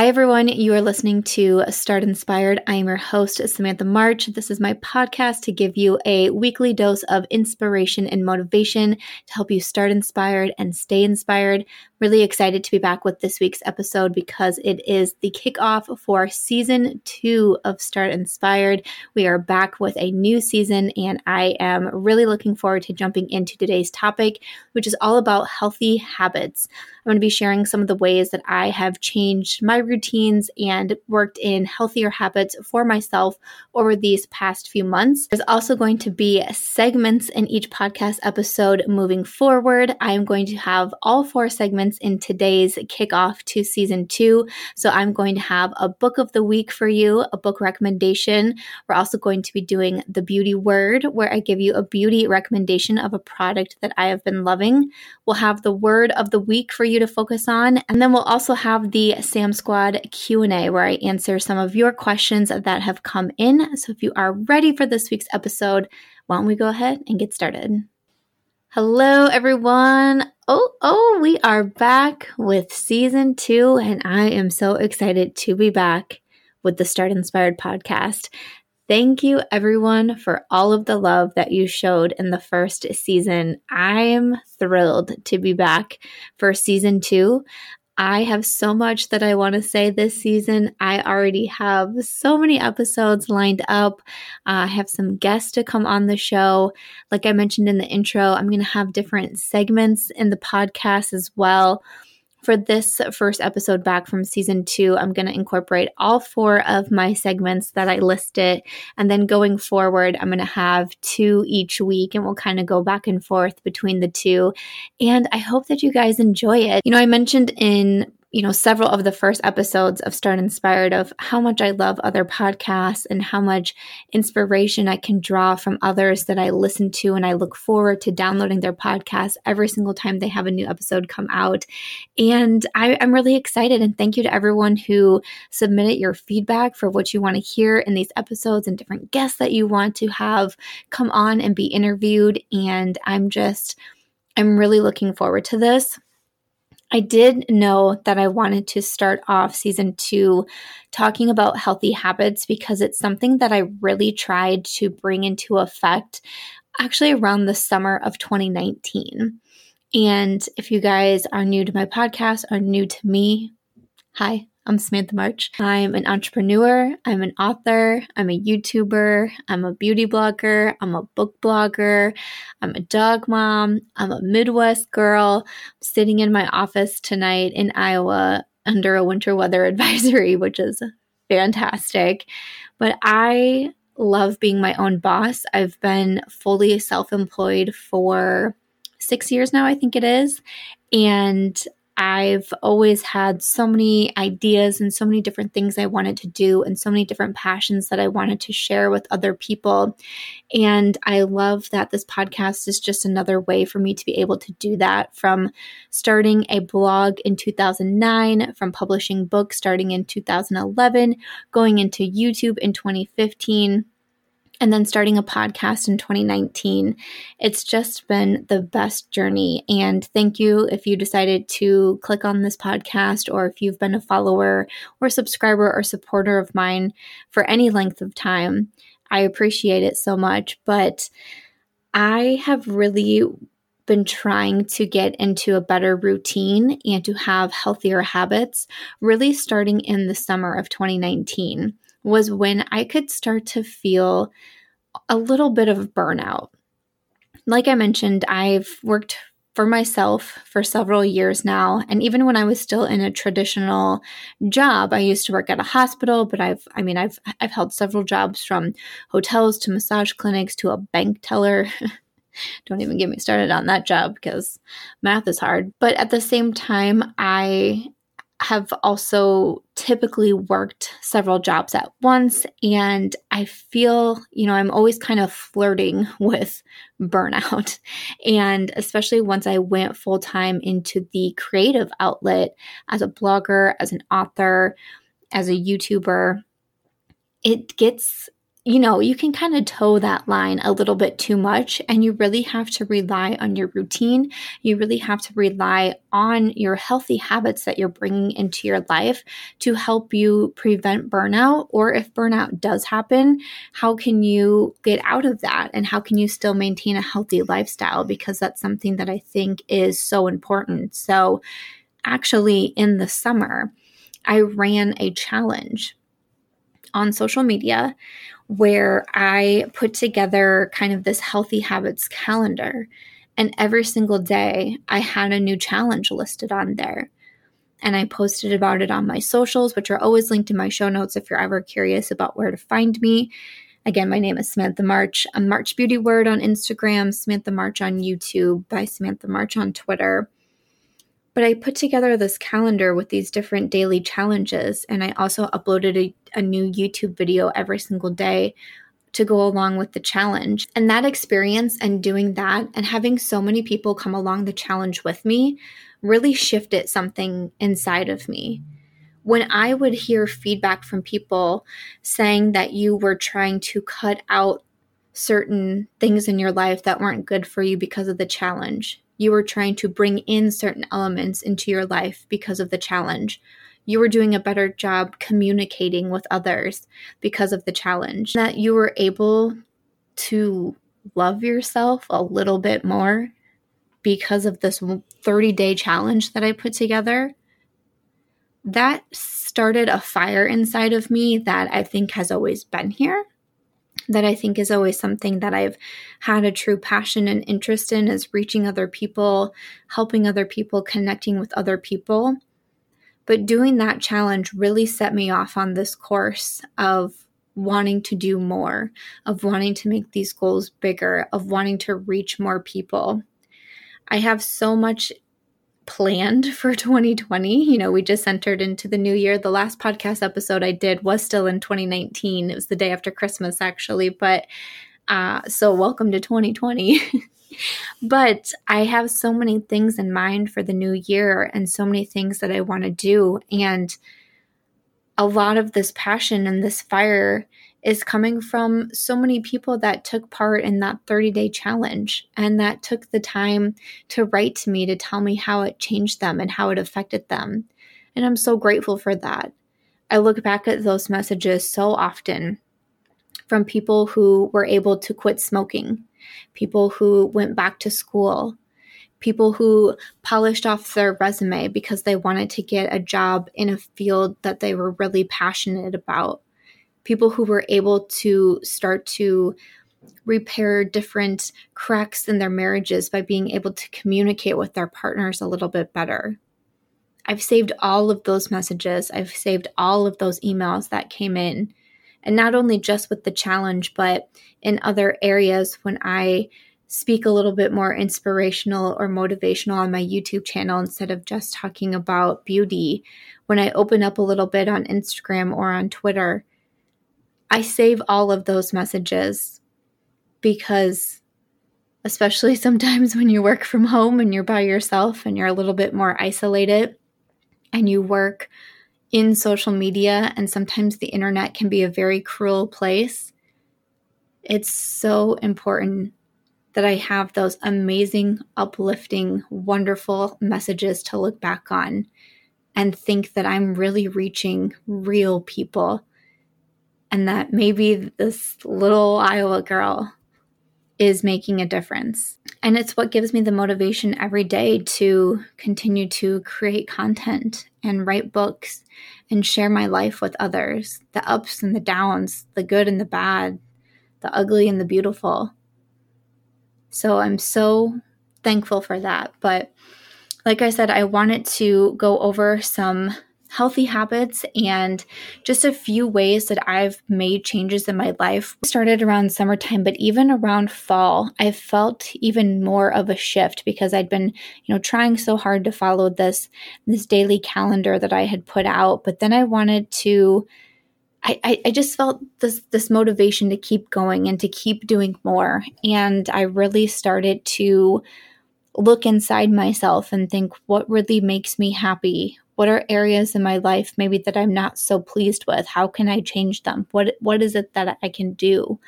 Hi, everyone. You are listening to Start Inspired. I am your host, Samantha March. This is my podcast to give you a weekly dose of inspiration and motivation to help you start inspired and stay inspired. Really excited to be back with this week's episode because it is the kickoff for season two of Start Inspired. We are back with a new season, and I am really looking forward to jumping into today's topic, which is all about healthy habits. I'm going to be sharing some of the ways that I have changed my routines and worked in healthier habits for myself over these past few months. There's also going to be segments in each podcast episode moving forward. I am going to have all four segments in today's kickoff to season two. So I'm going to have a book of the week for you, a book recommendation. We're also going to be doing the beauty word, where I give you a beauty recommendation of a product that I have been loving. We'll have the word of the week for you to focus on, and then we'll also have the Sam Squad Q&A where I answer some of your questions that have come in. So if you are ready for this week's episode, why don't we go ahead and get started? Hello everyone. Oh, oh, we are back with season 2 and I am so excited to be back with the Start Inspired podcast. Thank you, everyone, for all of the love that you showed in the first season. I'm thrilled to be back for season two. I have so much that I want to say this season. I already have so many episodes lined up. Uh, I have some guests to come on the show. Like I mentioned in the intro, I'm going to have different segments in the podcast as well for this first episode back from season two, I'm going to incorporate all four of my segments that I listed. And then going forward, I'm going to have two each week and we'll kind of go back and forth between the two. And I hope that you guys enjoy it. You know, I mentioned in you know, several of the first episodes of Start Inspired of how much I love other podcasts and how much inspiration I can draw from others that I listen to. And I look forward to downloading their podcasts every single time they have a new episode come out. And I, am really excited. And thank you to everyone who submitted your feedback for what you want to hear in these episodes and different guests that you want to have come on and be interviewed. And I'm just, I'm really looking forward to this. I did know that I wanted to start off season two talking about healthy habits because it's something that I really tried to bring into effect actually around the summer of 2019. And if you guys are new to my podcast, are new to me, hi, I'm Samantha March. I'm an entrepreneur, I'm an author, I'm a YouTuber, I'm a beauty blogger, I'm a book blogger, I'm a dog mom, I'm a Midwest girl I'm sitting in my office tonight in Iowa under a winter weather advisory, which is fantastic. But I love being my own boss. I've been fully self employed for six years now, I think it is. And I've always had so many ideas and so many different things I wanted to do and so many different passions that I wanted to share with other people. And I love that this podcast is just another way for me to be able to do that from starting a blog in 2009, from publishing books starting in 2011, going into YouTube in 2015 and then starting a podcast in 2019. It's just been the best journey. And thank you if you decided to click on this podcast or if you've been a follower or subscriber or supporter of mine for any length of time. I appreciate it so much. But I have really been trying to get into a better routine and to have healthier habits, really starting in the summer of 2019 was when I could start to feel a little bit of burnout. Like I mentioned, I've worked for myself for several years now and even when I was still in a traditional job I used to work at a hospital but I've I mean I've I've held several jobs from hotels to massage clinics to a bank teller don't even get me started on that job because math is hard but at the same time I have also typically worked several jobs at once and I feel, you know, I'm always kind of flirting with burnout. And especially once I went full time into the creative outlet as a blogger, as an author, as a YouTuber, it gets you know, you can kind of toe that line a little bit too much, and you really have to rely on your routine. You really have to rely on your healthy habits that you're bringing into your life to help you prevent burnout. Or if burnout does happen, how can you get out of that? And how can you still maintain a healthy lifestyle? Because that's something that I think is so important. So, actually, in the summer, I ran a challenge on social media where I put together kind of this healthy habits calendar. And every single day, I had a new challenge listed on there. And I posted about it on my socials, which are always linked in my show notes if you're ever curious about where to find me. Again, my name is Samantha March. I'm March Beauty Word on Instagram, Samantha March on YouTube, by Samantha March on Twitter. But I put together this calendar with these different daily challenges, and I also uploaded a, a new YouTube video every single day to go along with the challenge. And that experience and doing that and having so many people come along the challenge with me really shifted something inside of me. When I would hear feedback from people saying that you were trying to cut out certain things in your life that weren't good for you because of the challenge, you were trying to bring in certain elements into your life because of the challenge. You were doing a better job communicating with others because of the challenge. That you were able to love yourself a little bit more because of this 30 day challenge that I put together. That started a fire inside of me that I think has always been here that I think is always something that I've had a true passion and interest in is reaching other people, helping other people, connecting with other people. But doing that challenge really set me off on this course of wanting to do more, of wanting to make these goals bigger, of wanting to reach more people. I have so much planned for 2020. You know, we just entered into the new year. The last podcast episode I did was still in 2019. It was the day after Christmas, actually. But uh, so welcome to 2020. but I have so many things in mind for the new year and so many things that I want to do. And a lot of this passion and this fire is coming from so many people that took part in that 30 day challenge and that took the time to write to me to tell me how it changed them and how it affected them. And I'm so grateful for that. I look back at those messages so often from people who were able to quit smoking, people who went back to school, people who polished off their resume because they wanted to get a job in a field that they were really passionate about people who were able to start to repair different cracks in their marriages by being able to communicate with their partners a little bit better. I've saved all of those messages. I've saved all of those emails that came in. And not only just with the challenge, but in other areas when I speak a little bit more inspirational or motivational on my YouTube channel instead of just talking about beauty. When I open up a little bit on Instagram or on Twitter, I save all of those messages because, especially sometimes when you work from home and you're by yourself and you're a little bit more isolated and you work in social media, and sometimes the internet can be a very cruel place. It's so important that I have those amazing, uplifting, wonderful messages to look back on and think that I'm really reaching real people and that maybe this little Iowa girl is making a difference. And it's what gives me the motivation every day to continue to create content and write books and share my life with others the ups and the downs, the good and the bad, the ugly and the beautiful. So I'm so thankful for that. But like I said, I wanted to go over some healthy habits and just a few ways that I've made changes in my life. Started around summertime, but even around fall, I felt even more of a shift because I'd been, you know, trying so hard to follow this this daily calendar that I had put out, but then I wanted to I, I, just felt this this motivation to keep going and to keep doing more. And I really started to look inside myself and think what really makes me happy What are areas in my life maybe that I'm not so pleased with? How can I change them? What what is it that I can do?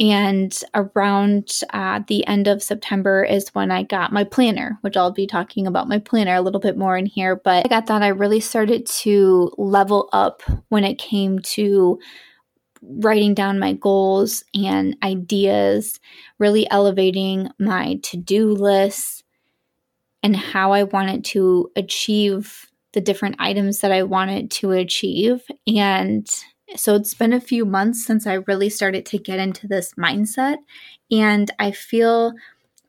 And around uh, the end of September is when I got my planner, which I'll be talking about my planner a little bit more in here. But I got that I really started to level up when it came to writing down my goals and ideas, really elevating my to do lists and how I wanted to achieve the different items that I wanted to achieve. And so it's been a few months since I really started to get into this mindset, and I feel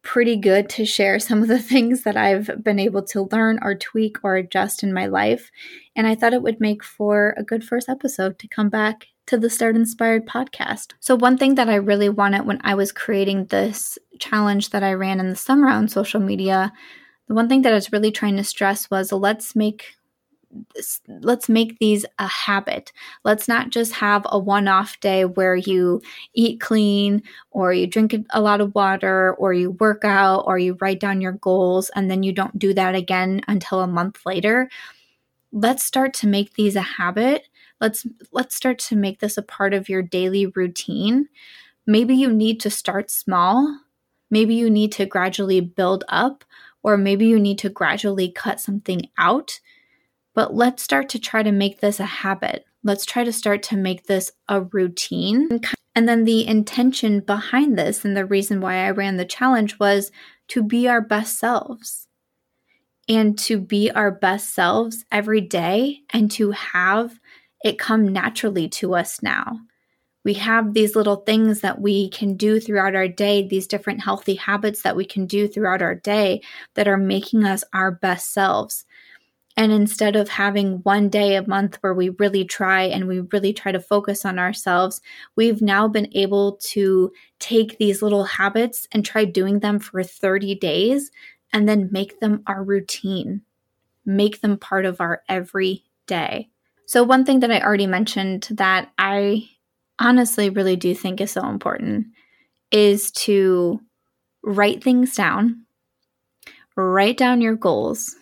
pretty good to share some of the things that I've been able to learn or tweak or adjust in my life. And I thought it would make for a good first episode to come back to the Start Inspired podcast. So, one thing that I really wanted when I was creating this challenge that I ran in the summer on social media, the one thing that I was really trying to stress was let's make let's make these a habit. Let's not just have a one off day where you eat clean or you drink a lot of water or you work out or you write down your goals and then you don't do that again until a month later. Let's start to make these a habit. Let's let's start to make this a part of your daily routine. Maybe you need to start small. Maybe you need to gradually build up or maybe you need to gradually cut something out but let's start to try to make this a habit. Let's try to start to make this a routine. And then the intention behind this and the reason why I ran the challenge was to be our best selves and to be our best selves every day and to have it come naturally to us now. We have these little things that we can do throughout our day, these different healthy habits that we can do throughout our day that are making us our best selves. And instead of having one day a month where we really try and we really try to focus on ourselves, we've now been able to take these little habits and try doing them for 30 days and then make them our routine, make them part of our everyday. So, one thing that I already mentioned that I honestly really do think is so important is to write things down, write down your goals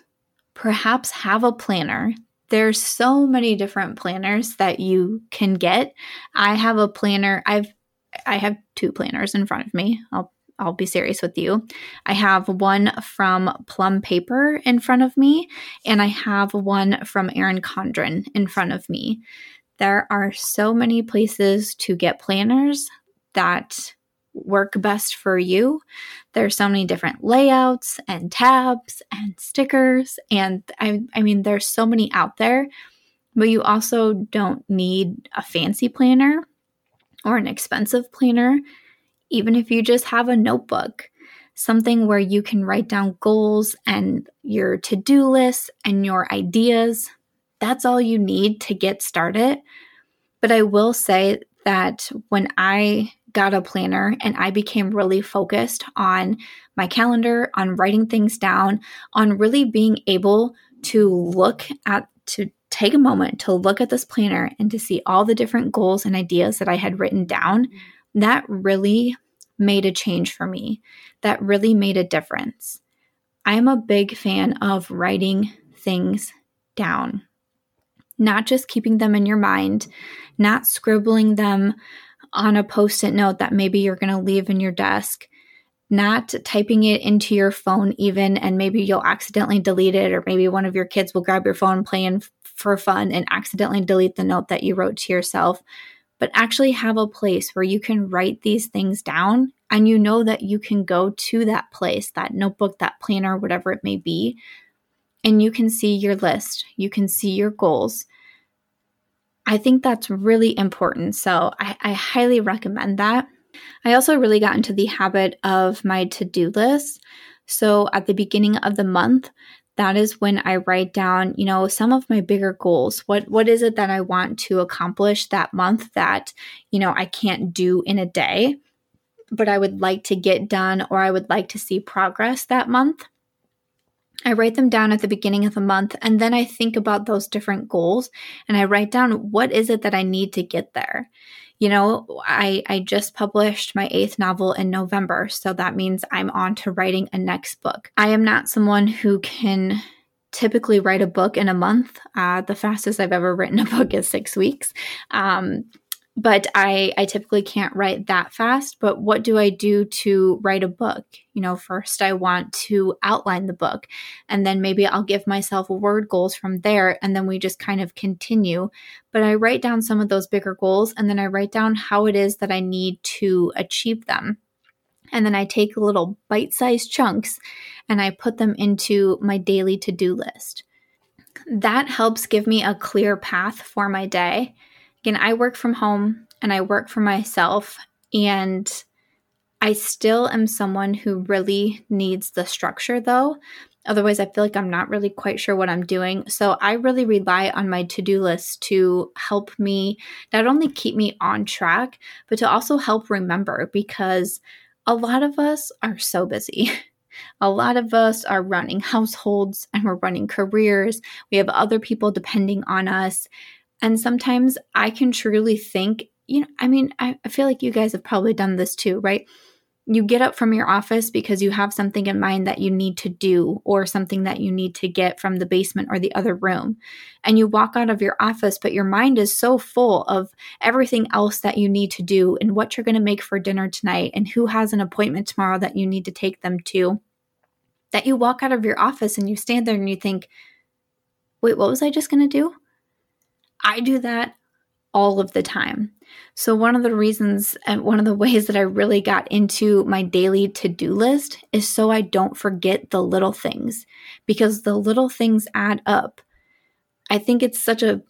perhaps have a planner. There's so many different planners that you can get. I have a planner. I've I have two planners in front of me. I'll I'll be serious with you. I have one from Plum Paper in front of me, and I have one from Erin Condren in front of me. There are so many places to get planners that work best for you. There's so many different layouts and tabs and stickers and I I mean there's so many out there, but you also don't need a fancy planner or an expensive planner even if you just have a notebook. Something where you can write down goals and your to-do lists and your ideas. That's all you need to get started. But I will say that when I got a planner and I became really focused on my calendar, on writing things down, on really being able to look at, to take a moment to look at this planner and to see all the different goals and ideas that I had written down. That really made a change for me. That really made a difference. I'm a big fan of writing things down, not just keeping them in your mind, not scribbling them on a post it note that maybe you're going to leave in your desk, not typing it into your phone, even, and maybe you'll accidentally delete it, or maybe one of your kids will grab your phone playing for fun and accidentally delete the note that you wrote to yourself. But actually have a place where you can write these things down and you know that you can go to that place, that notebook, that planner, whatever it may be, and you can see your list, you can see your goals, I think that's really important. So I, I highly recommend that. I also really got into the habit of my to do list. So at the beginning of the month, that is when I write down, you know, some of my bigger goals. What what is it that I want to accomplish that month that, you know, I can't do in a day, but I would like to get done or I would like to see progress that month. I write them down at the beginning of the month and then I think about those different goals and I write down what is it that I need to get there. You know, I I just published my eighth novel in November, so that means I'm on to writing a next book. I am not someone who can typically write a book in a month. Uh, the fastest I've ever written a book is six weeks. Um, but I, I typically can't write that fast. But what do I do to write a book? You know, first I want to outline the book, and then maybe I'll give myself word goals from there, and then we just kind of continue. But I write down some of those bigger goals, and then I write down how it is that I need to achieve them. And then I take little bite sized chunks and I put them into my daily to do list. That helps give me a clear path for my day. Again, I work from home and I work for myself, and I still am someone who really needs the structure though. Otherwise, I feel like I'm not really quite sure what I'm doing. So I really rely on my to do list to help me not only keep me on track, but to also help remember because a lot of us are so busy. A lot of us are running households and we're running careers. We have other people depending on us. And sometimes I can truly think, you know, I mean, I, I feel like you guys have probably done this too, right? you get up from your office because you have something in mind that you need to do or something that you need to get from the basement or the other room. And you walk out of your office, but your mind is so full of everything else that you need to do and what you're going to make for dinner tonight and who has an appointment tomorrow that you need to take them to that you walk out of your office and you stand there and you think, wait, what was I just going to do? I do that all of the time. So, one of the reasons and one of the ways that I really got into my daily to do list is so I don't forget the little things because the little things add up. I think it's such a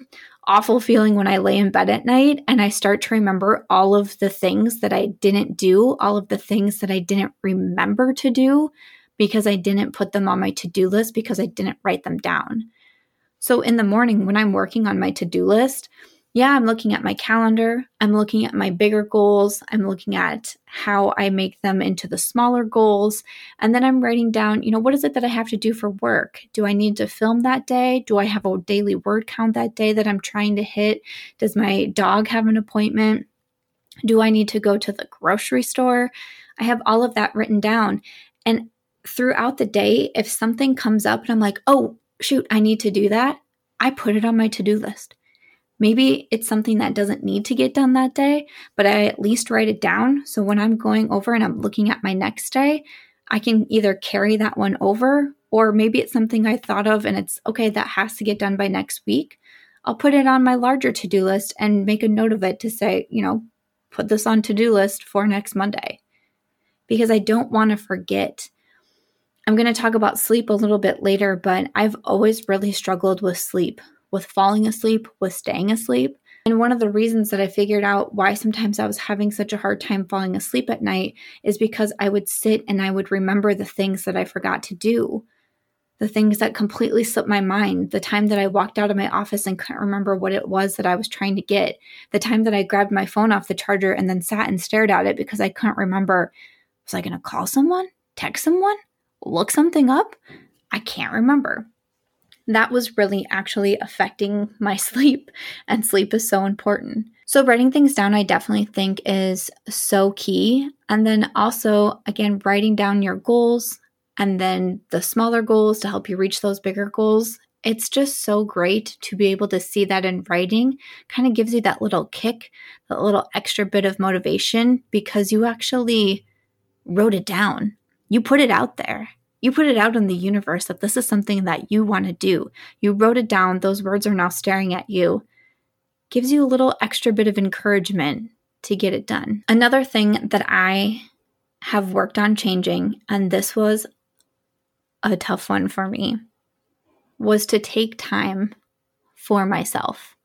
awful feeling when I lay in bed at night and I start to remember all of the things that I didn't do, all of the things that I didn't remember to do because I didn't put them on my to do list because I didn't write them down. So in the morning when I'm working on my to do list, yeah, I'm looking at my calendar. I'm looking at my bigger goals. I'm looking at how I make them into the smaller goals. And then I'm writing down, you know, what is it that I have to do for work? Do I need to film that day? Do I have a daily word count that day that I'm trying to hit? Does my dog have an appointment? Do I need to go to the grocery store? I have all of that written down. And throughout the day, if something comes up and I'm like, oh, shoot, I need to do that, I put it on my to do list. Maybe it's something that doesn't need to get done that day, but I at least write it down. So when I'm going over and I'm looking at my next day, I can either carry that one over or maybe it's something I thought of and it's okay, that has to get done by next week. I'll put it on my larger to do list and make a note of it to say, you know, put this on to do list for next Monday because I don't want to forget. I'm going to talk about sleep a little bit later, but I've always really struggled with sleep with falling asleep, with staying asleep. And one of the reasons that I figured out why sometimes I was having such a hard time falling asleep at night is because I would sit and I would remember the things that I forgot to do, the things that completely slipped my mind, the time that I walked out of my office and couldn't remember what it was that I was trying to get, the time that I grabbed my phone off the charger and then sat and stared at it because I couldn't remember was I going to call someone, text someone, look something up? I can't remember that was really actually affecting my sleep, and sleep is so important. So, writing things down, I definitely think is so key. And then also, again, writing down your goals and then the smaller goals to help you reach those bigger goals. It's just so great to be able to see that in writing. Kind of gives you that little kick, that little extra bit of motivation because you actually wrote it down. You put it out there. You put it out in the universe that this is something that you want to do. You wrote it down, those words are now staring at you. Gives you a little extra bit of encouragement to get it done. Another thing that I have worked on changing, and this was a tough one for me, was to take time for myself.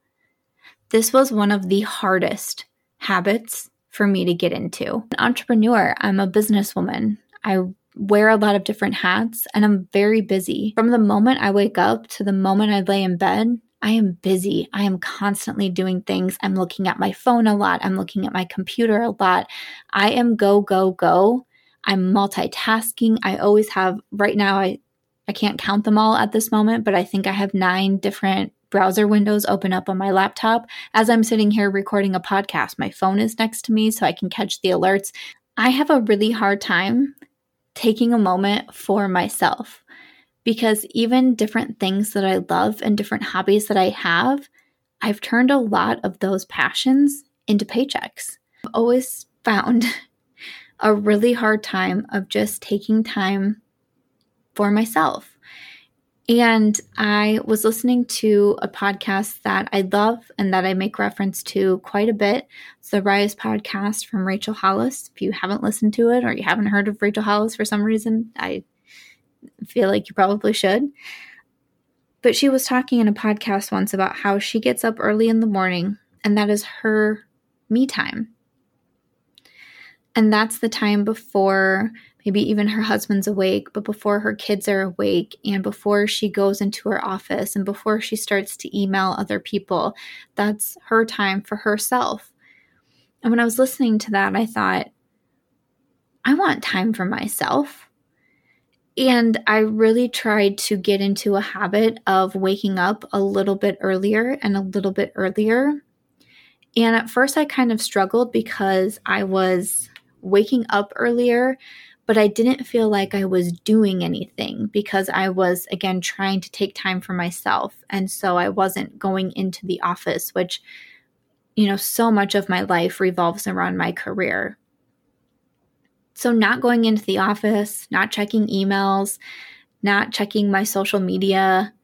This was one of the hardest habits for me to get into. An entrepreneur, I'm a businesswoman. I wear a lot of different hats and I'm very busy. From the moment I wake up to the moment I lay in bed, I am busy. I am constantly doing things. I'm looking at my phone a lot. I'm looking at my computer a lot. I am go, go, go. I'm multitasking. I always have, right now, I, I can't count them all at this moment, but I think I have nine different browser windows open up on my laptop as I'm sitting here recording a podcast. My phone is next to me so I can catch the alerts. I have a really hard time taking a moment for myself because even different things that I love and different hobbies that I have, I've turned a lot of those passions into paychecks. I've always found a really hard time of just taking time for myself. And I was listening to a podcast that I love and that I make reference to quite a bit. It's the Rise podcast from Rachel Hollis. If you haven't listened to it or you haven't heard of Rachel Hollis for some reason, I feel like you probably should. But she was talking in a podcast once about how she gets up early in the morning and that is her me time. And that's the time before maybe even her husband's awake, but before her kids are awake and before she goes into her office and before she starts to email other people. That's her time for herself. And when I was listening to that, I thought, I want time for myself. And I really tried to get into a habit of waking up a little bit earlier and a little bit earlier. And at first, I kind of struggled because I was waking up earlier, but I didn't feel like I was doing anything because I was, again, trying to take time for myself. And so I wasn't going into the office, which, you know, so much of my life revolves around my career. So, not going into the office, not checking emails, not checking my social media.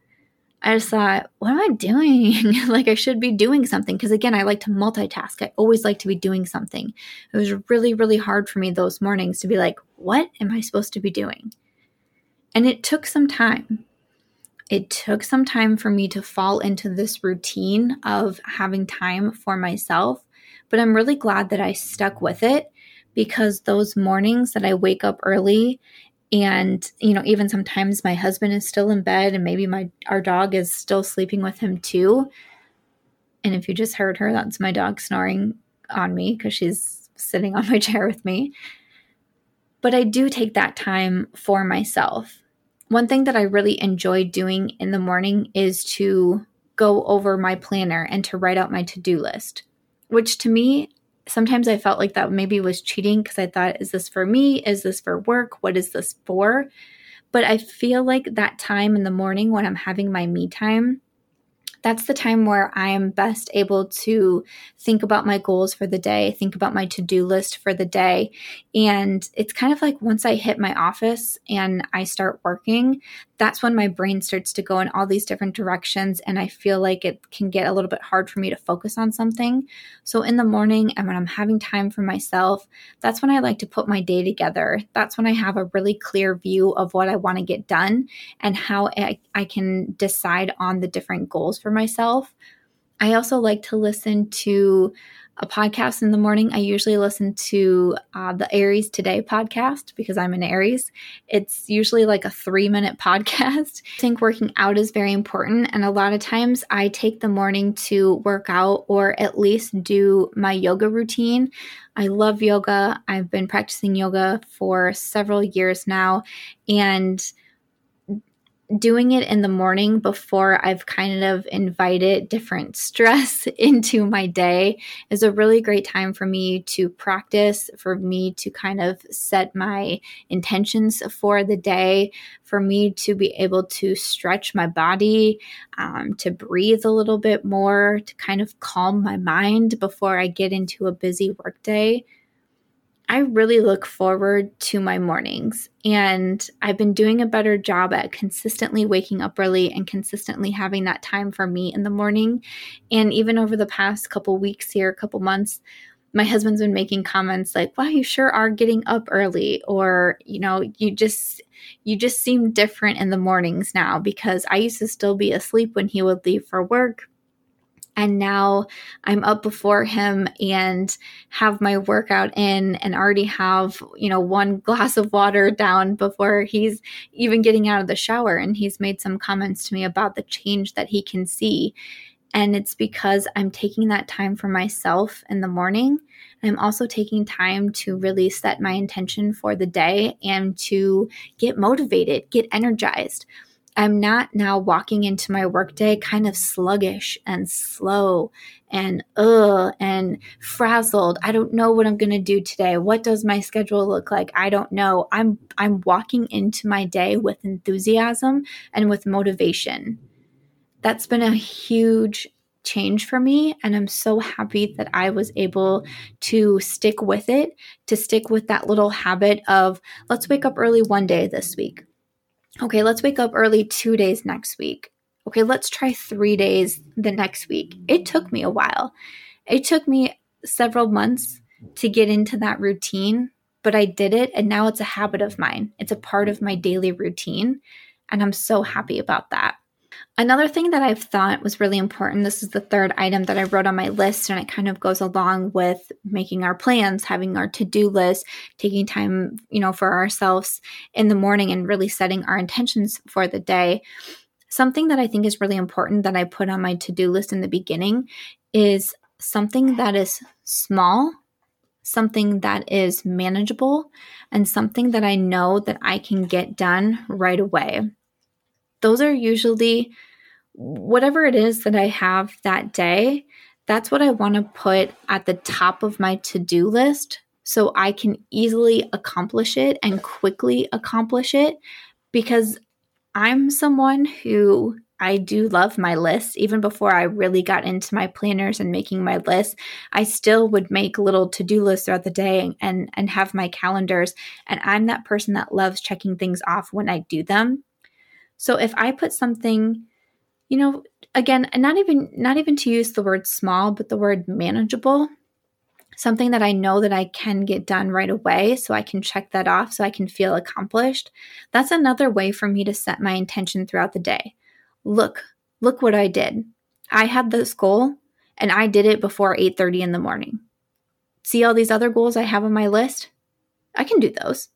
I just thought, what am I doing? like, I should be doing something. Because again, I like to multitask. I always like to be doing something. It was really, really hard for me those mornings to be like, what am I supposed to be doing? And it took some time. It took some time for me to fall into this routine of having time for myself. But I'm really glad that I stuck with it because those mornings that I wake up early and you know even sometimes my husband is still in bed and maybe my our dog is still sleeping with him too. And if you just heard her that's my dog snoring on me cuz she's sitting on my chair with me. But I do take that time for myself. One thing that I really enjoy doing in the morning is to go over my planner and to write out my to-do list which to me sometimes I felt like that maybe was cheating because I thought, is this for me? Is this for work? What is this for? But I feel like that time in the morning when I'm having my me time, that's the time where I am best able to think about my goals for the day, think about my to do list for the day. And it's kind of like once I hit my office and I start working, that's when my brain starts to go in all these different directions. And I feel like it can get a little bit hard for me to focus on something. So in the morning and when I'm having time for myself, that's when I like to put my day together. That's when I have a really clear view of what I want to get done and how I, I can decide on the different goals for myself. I also like to listen to a podcast in the morning. I usually listen to uh, the Aries Today podcast because I'm an Aries. It's usually like a three minute podcast. I think working out is very important. And a lot of times I take the morning to work out or at least do my yoga routine. I love yoga. I've been practicing yoga for several years now. And doing it in the morning before I've kind of invited different stress into my day is a really great time for me to practice, for me to kind of set my intentions for the day, for me to be able to stretch my body, um, to breathe a little bit more, to kind of calm my mind before I get into a busy workday. I really look forward to my mornings. And I've been doing a better job at consistently waking up early and consistently having that time for me in the morning. And even over the past couple weeks here, couple months, my husband's been making comments like, wow, you sure are getting up early. Or, you know, you just, you just seem different in the mornings now because I used to still be asleep when he would leave for work and now I'm up before him and have my workout in and already have, you know, one glass of water down before he's even getting out of the shower. And he's made some comments to me about the change that he can see. And it's because I'm taking that time for myself in the morning. I'm also taking time to really set my intention for the day and to get motivated, get energized I'm not now walking into my workday kind of sluggish and slow and ugh and frazzled. I don't know what I'm going to do today. What does my schedule look like? I don't know. I'm I'm walking into my day with enthusiasm and with motivation. That's been a huge change for me and I'm so happy that I was able to stick with it, to stick with that little habit of let's wake up early one day this week Okay, let's wake up early two days next week. Okay, let's try three days the next week. It took me a while. It took me several months to get into that routine, but I did it and now it's a habit of mine. It's a part of my daily routine. And I'm so happy about that. Another thing that I've thought was really important this is the third item that I wrote on my list, and it kind of goes along with making our plans, having our to do list, taking time, you know, for ourselves in the morning and really setting our intentions for the day. Something that I think is really important that I put on my to do list in the beginning is something that is small, something that is manageable, and something that I know that I can get done right away those are usually whatever it is that I have that day. That's what I want to put at the top of my to do list so I can easily accomplish it and quickly accomplish it because I'm someone who I do love my lists. Even before I really got into my planners and making my lists, I still would make little to-do lists throughout the day and and have my calendars. And I'm that person that loves checking things off when I do them. So if I put something, you know, again, not even not even to use the word small, but the word manageable, something that I know that I can get done right away so I can check that off so I can feel accomplished. That's another way for me to set my intention throughout the day. Look, look what I did. I had this goal and I did it before 8:30 in the morning. See all these other goals I have on my list? I can do those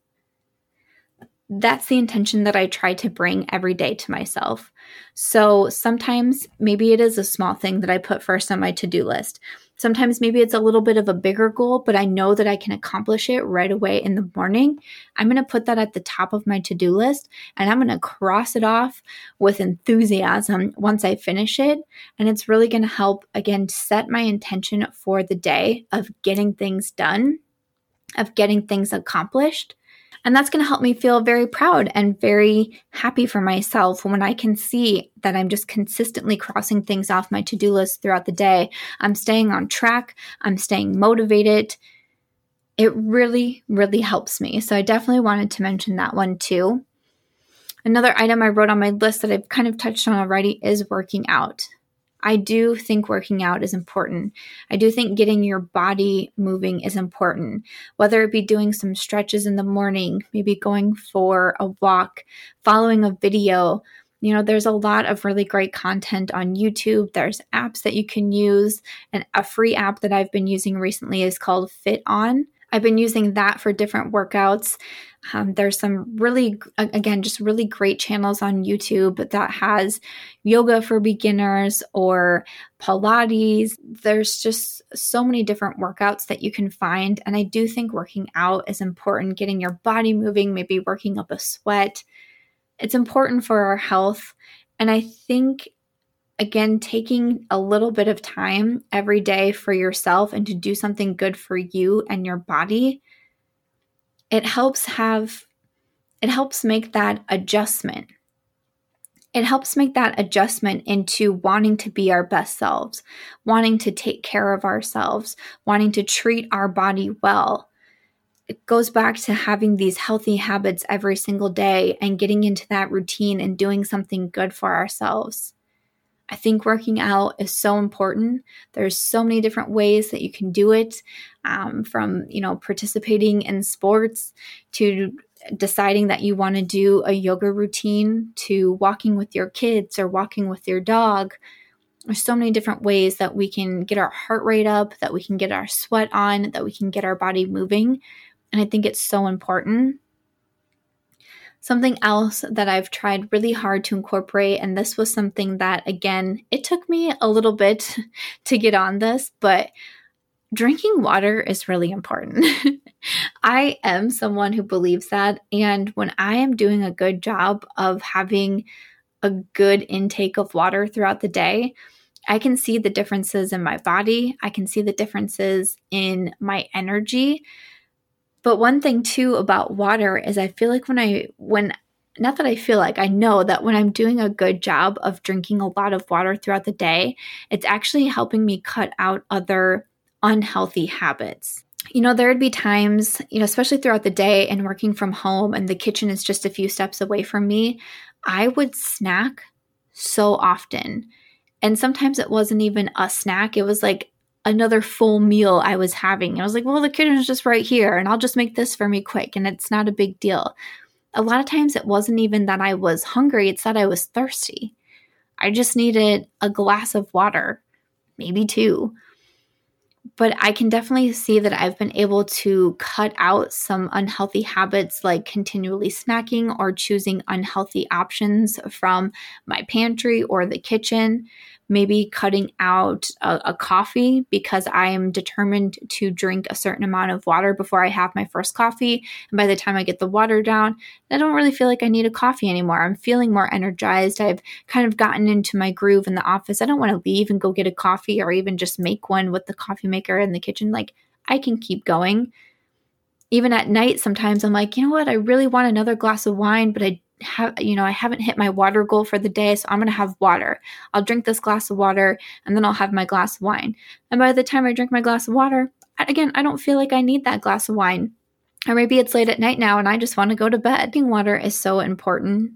that's the intention that I try to bring every day to myself. So sometimes maybe it is a small thing that I put first on my to do list. Sometimes maybe it's a little bit of a bigger goal, but I know that I can accomplish it right away in the morning. I'm going to put that at the top of my to do list and I'm going to cross it off with enthusiasm once I finish it. And it's really going to help, again, set my intention for the day of getting things done, of getting things accomplished and that's going to help me feel very proud and very happy for myself when I can see that I'm just consistently crossing things off my to do list throughout the day. I'm staying on track, I'm staying motivated. It really, really helps me. So I definitely wanted to mention that one too. Another item I wrote on my list that I've kind of touched on already is working out. I do think working out is important. I do think getting your body moving is important, whether it be doing some stretches in the morning, maybe going for a walk, following a video. You know, there's a lot of really great content on YouTube. There's apps that you can use, and a free app that I've been using recently is called FitOn. I've been using that for different workouts. Um, there's some really, again, just really great channels on YouTube that has yoga for beginners or Pilates. There's just so many different workouts that you can find. And I do think working out is important, getting your body moving, maybe working up a sweat. It's important for our health. And I think again, taking a little bit of time every day for yourself and to do something good for you and your body, it helps have, it helps make that adjustment. It helps make that adjustment into wanting to be our best selves, wanting to take care of ourselves, wanting to treat our body well. It goes back to having these healthy habits every single day and getting into that routine and doing something good for ourselves. I think working out is so important. There's so many different ways that you can do it, um, from you know participating in sports to deciding that you want to do a yoga routine to walking with your kids or walking with your dog. There's so many different ways that we can get our heart rate up, that we can get our sweat on, that we can get our body moving. And I think it's so important Something else that I've tried really hard to incorporate, and this was something that, again, it took me a little bit to get on this, but drinking water is really important. I am someone who believes that. And when I am doing a good job of having a good intake of water throughout the day, I can see the differences in my body. I can see the differences in my energy. But one thing too about water is I feel like when I, when, not that I feel like, I know that when I'm doing a good job of drinking a lot of water throughout the day, it's actually helping me cut out other unhealthy habits. You know, there would be times, you know, especially throughout the day and working from home and the kitchen is just a few steps away from me, I would snack so often. And sometimes it wasn't even a snack, it was like another full meal I was having. I was like, well, the kitchen's just right here and I'll just make this for me quick and it's not a big deal. A lot of times it wasn't even that I was hungry, it's that I was thirsty. I just needed a glass of water, maybe two but I can definitely see that I've been able to cut out some unhealthy habits like continually snacking or choosing unhealthy options from my pantry or the kitchen maybe cutting out a, a, coffee because I am determined to drink a certain amount of water before I have my first coffee. And by the time I get the water down, I don't really feel like I need a coffee anymore. I'm feeling more energized. I've kind of gotten into my groove in the office. I don't want to leave and go get a coffee or even just make one with the coffee maker in the kitchen. Like, I can keep going. Even at night, sometimes I'm like, you know what? I really want another glass of wine, but I have you know i haven't hit my water goal for the day so i'm going to have water i'll drink this glass of water and then i'll have my glass of wine and by the time i drink my glass of water again i don't feel like i need that glass of wine or maybe it's late at night now and i just want to go to bed drinking water is so important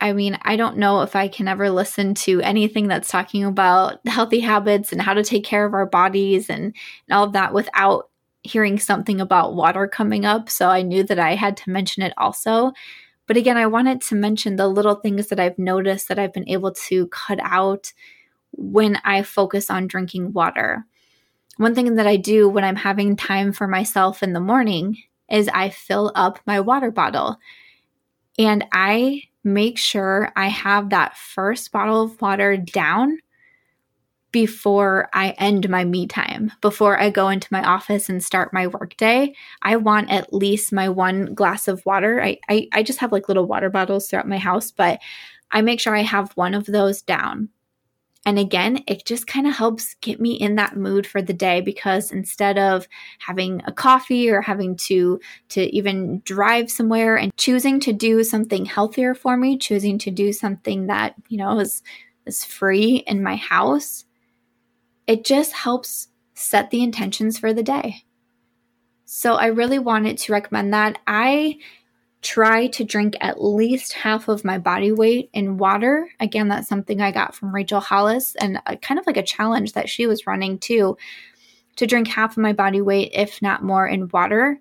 I mean, I don't know if I can ever listen to anything that's talking about healthy habits and how to take care of our bodies and, and all of that without hearing something about water coming up. So I knew that I had to mention it also. But again, I wanted to mention the little things that I've noticed that I've been able to cut out when I focus on drinking water. One thing that I do when I'm having time for myself in the morning is I fill up my water bottle and I make sure I have that first bottle of water down before I end my me time, before I go into my office and start my workday. I want at least my one glass of water. I, I, I just have like little water bottles throughout my house, but I make sure I have one of those down. And again, it just kind of helps get me in that mood for the day because instead of having a coffee or having to to even drive somewhere and choosing to do something healthier for me, choosing to do something that, you know, is is free in my house, it just helps set the intentions for the day. So I really wanted to recommend that. I try to drink at least half of my body weight in water. Again, that's something I got from Rachel Hollis and a, kind of like a challenge that she was running too to drink half of my body weight, if not more, in water.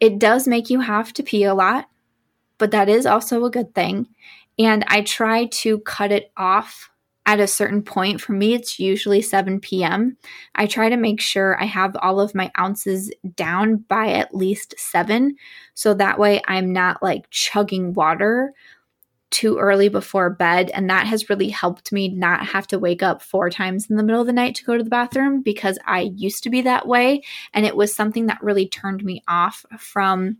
It does make you have to pee a lot, but that is also a good thing. And I try to cut it off at a certain point. For me, it's usually 7 p.m. I try to make sure I have all of my ounces down by at least seven. So that way I'm not like chugging water too early before bed. And that has really helped me not have to wake up four times in the middle of the night to go to the bathroom because I used to be that way. And it was something that really turned me off from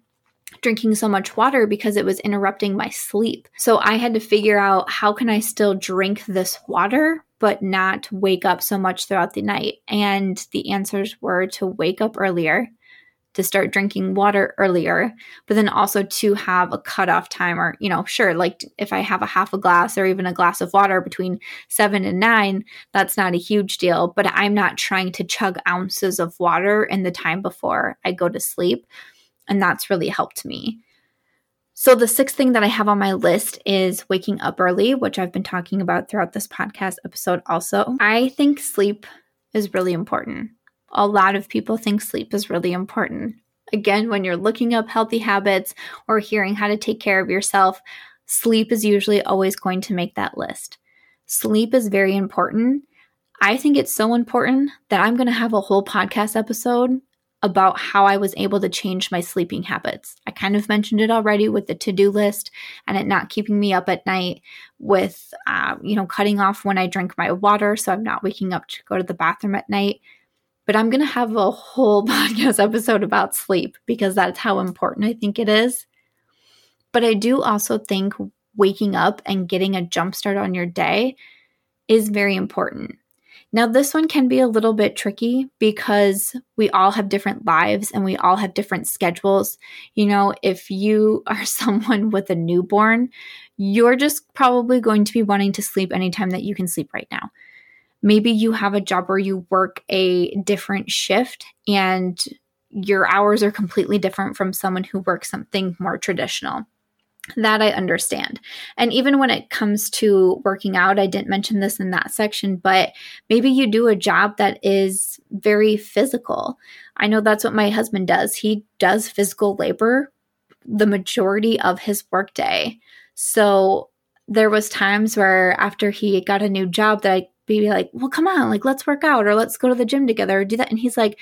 drinking so much water because it was interrupting my sleep. So I had to figure out how can I still drink this water but not wake up so much throughout the night. And the answers were to wake up earlier, to start drinking water earlier, but then also to have a cutoff time or, you know, sure, like if I have a half a glass or even a glass of water between seven and nine, that's not a huge deal, but I'm not trying to chug ounces of water in the time before I go to sleep. And that's really helped me. So, the sixth thing that I have on my list is waking up early, which I've been talking about throughout this podcast episode also. I think sleep is really important. A lot of people think sleep is really important. Again, when you're looking up healthy habits or hearing how to take care of yourself, sleep is usually always going to make that list. Sleep is very important. I think it's so important that I'm going to have a whole podcast episode about how I was able to change my sleeping habits. I kind of mentioned it already with the to do list and it not keeping me up at night, with, uh, you know, cutting off when I drink my water so I'm not waking up to go to the bathroom at night. But I'm going to have a whole podcast episode about sleep because that's how important I think it is. But I do also think waking up and getting a jump start on your day is very important. Now, this one can be a little bit tricky because we all have different lives and we all have different schedules. You know, if you are someone with a newborn, you're just probably going to be wanting to sleep anytime that you can sleep right now. Maybe you have a job where you work a different shift and your hours are completely different from someone who works something more traditional. That I understand. And even when it comes to working out, I didn't mention this in that section, but maybe you do a job that is very physical. I know that's what my husband does. He does physical labor the majority of his workday. So there was times where after he got a new job that I'd be like, well, come on, like let's work out or let's go to the gym together or do that. And he's like,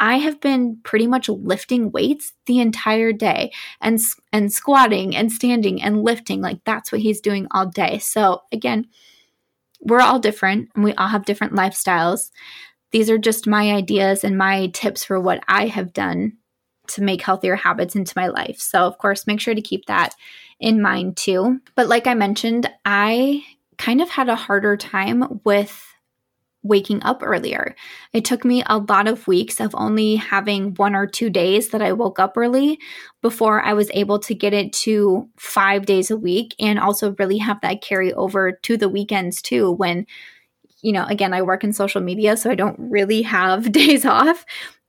I have been pretty much lifting weights the entire day and and squatting and standing and lifting like that's what he's doing all day. So again, we're all different and we all have different lifestyles. These are just my ideas and my tips for what I have done to make healthier habits into my life. So of course, make sure to keep that in mind too. But like I mentioned, I kind of had a harder time with waking up earlier. It took me a lot of weeks of only having one or two days that I woke up early before I was able to get it to five days a week and also really have that carry over to the weekends too when you know, again, I work in social media, so I don't really have days off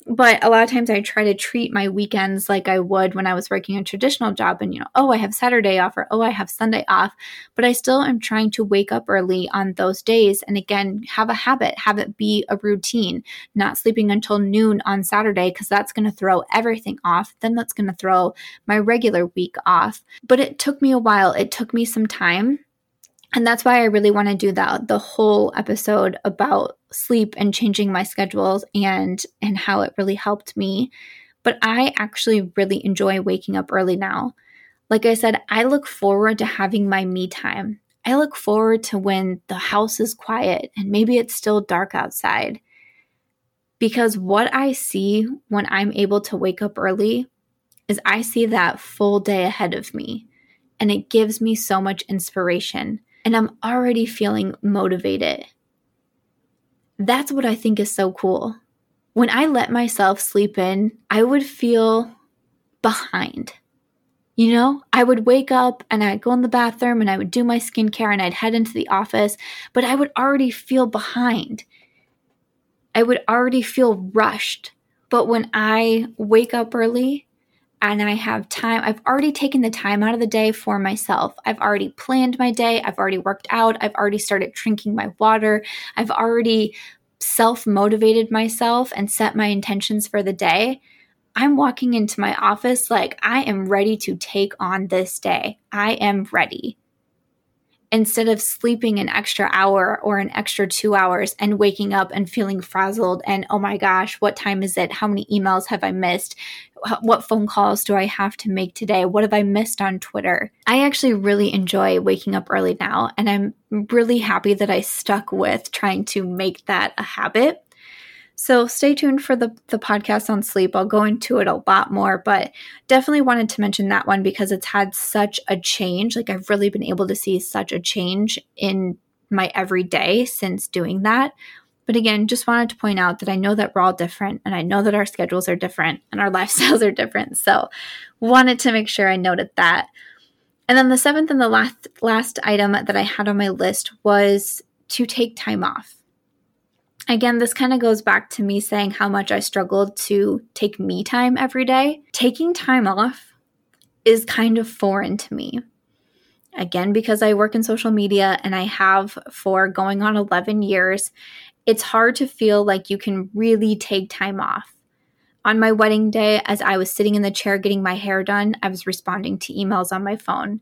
but a lot of times I try to treat my weekends like I would when I was working a traditional job and, you know, oh, I have Saturday off or oh, I have Sunday off. But I still am trying to wake up early on those days and again, have a habit, have it be a routine, not sleeping until noon on Saturday because that's going to throw everything off. Then that's going to throw my regular week off. But it took me a while, it took me some time and that's why I really want to do that the whole episode about sleep and changing my schedules and and how it really helped me. But I actually really enjoy waking up early now. Like I said, I look forward to having my me time. I look forward to when the house is quiet and maybe it's still dark outside. Because what I see when I'm able to wake up early is I see that full day ahead of me. And it gives me so much inspiration and I'm already feeling motivated. That's what I think is so cool. When I let myself sleep in, I would feel behind. You know, I would wake up and I'd go in the bathroom and I would do my skincare and I'd head into the office, but I would already feel behind. I would already feel rushed. But when I wake up early and I have time. I've already taken the time out of the day for myself. I've already planned my day. I've already worked out. I've already started drinking my water. I've already self motivated myself and set my intentions for the day. I'm walking into my office like I am ready to take on this day. I am ready instead of sleeping an extra hour or an extra two hours and waking up and feeling frazzled and oh my gosh, what time is it? How many emails have I missed? What phone calls do I have to make today? What have I missed on Twitter? I actually really enjoy waking up early now, and I'm really happy that I stuck with trying to make that a habit. So stay tuned for the, the podcast on sleep. I'll go into it a lot more, but definitely wanted to mention that one because it's had such a change. Like I've really been able to see such a change in my everyday since doing that. But again, just wanted to point out that I know that we're all different and I know that our schedules are different and our lifestyles are different. So wanted to make sure I noted that. And then the seventh and the last last item that I had on my list was to take time off again, this kind of goes back to me saying how much I struggled to take me time every day. Taking time off is kind of foreign to me. Again, because I work in social media and I have for going on 11 years, it's hard to feel like you can really take time off. On my wedding day, as I was sitting in the chair getting my hair done, I was responding to emails on my phone